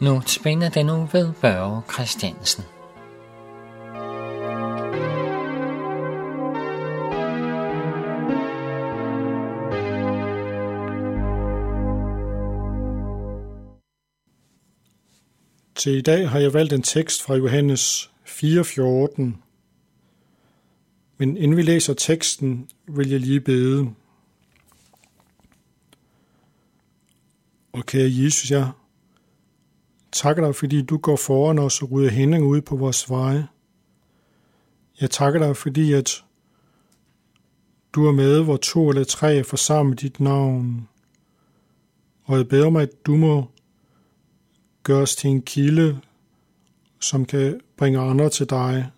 Nu spænder den nu ved Børge Christiansen. Til i dag har jeg valgt en tekst fra Johannes 4:14. Men inden vi læser teksten, vil jeg lige bede. Og kære Jesus, jeg takker dig, fordi du går foran os og rydder hænderne ud på vores veje. Jeg takker dig, fordi at du er med, hvor to eller tre er forsamlet dit navn. Og jeg beder mig, at du må gøre os til en kilde, som kan bringe andre til dig.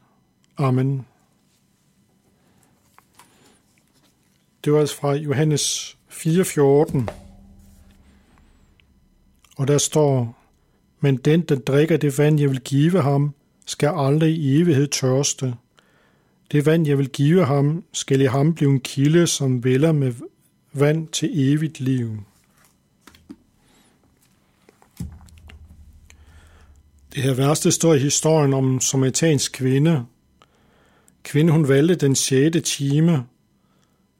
Amen. Det var altså fra Johannes 4:14. Og der står, men den, der drikker det vand, jeg vil give ham, skal aldrig i evighed tørste. Det vand, jeg vil give ham, skal i ham blive en kilde, som vælger med vand til evigt liv. Det her værste står i historien om en samaritansk kvinde. Kvinde, hun valgte den 6. time,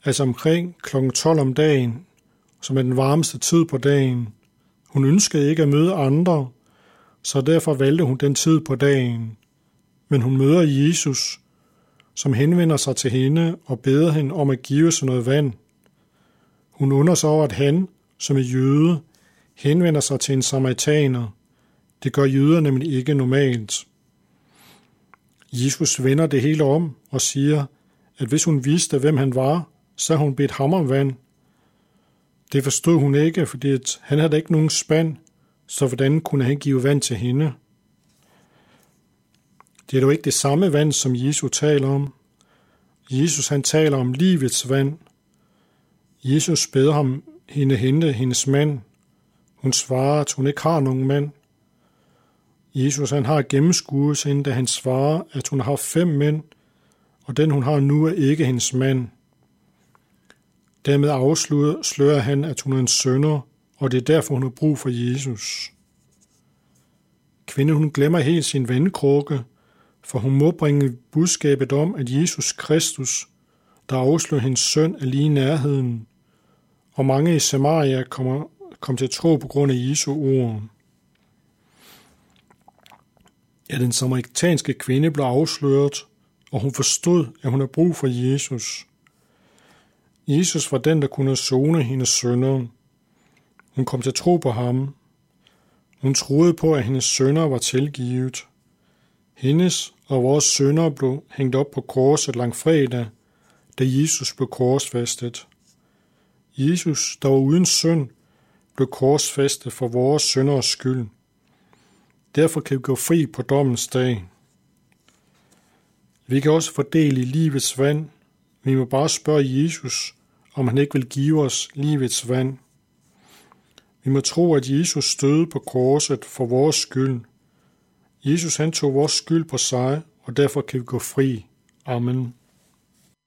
altså omkring kl. 12 om dagen, som er den varmeste tid på dagen. Hun ønskede ikke at møde andre, så derfor valgte hun den tid på dagen. Men hun møder Jesus, som henvender sig til hende og beder hende om at give sig noget vand. Hun undrer sig over, at han, som er jøde, henvender sig til en samaritaner. Det gør jøder nemlig ikke normalt. Jesus vender det hele om og siger, at hvis hun vidste, hvem han var, så havde hun bedt ham om vand. Det forstod hun ikke, fordi han havde ikke nogen spand, så hvordan kunne han give vand til hende? Det er dog ikke det samme vand, som Jesus taler om. Jesus han taler om livets vand. Jesus beder ham hende hente hendes mand. Hun svarer, at hun ikke har nogen mand. Jesus han har gennemskuet hende, da han svarer, at hun har fem mænd, og den hun har nu er ikke hendes mand. Dermed afslører han, at hun er en sønder, og det er derfor, hun har brug for Jesus. Kvinden hun glemmer helt sin vandkrukke, for hun må bringe budskabet om, at Jesus Kristus, der afslører hendes søn, er lige i nærheden, og mange i Samaria kommer, kom til at tro på grund af Jesu ord. Ja, den samaritanske kvinde blev afsløret, og hun forstod, at hun har brug for Jesus. Jesus var den, der kunne zone hendes sønder. Hun kom til tro på ham. Hun troede på, at hendes sønner var tilgivet. Hendes og vores sønner blev hængt op på korset lang fredag, da Jesus blev korsfæstet. Jesus, der var uden synd, blev korsfæstet for vores sønders skyld. Derfor kan vi gå fri på dommens dag. Vi kan også fordele i livets vand. Vi må bare spørge Jesus, om han ikke vil give os livets vand. Vi må tro, at Jesus støde på korset for vores skyld. Jesus han tog vores skyld på sig, og derfor kan vi gå fri. Amen.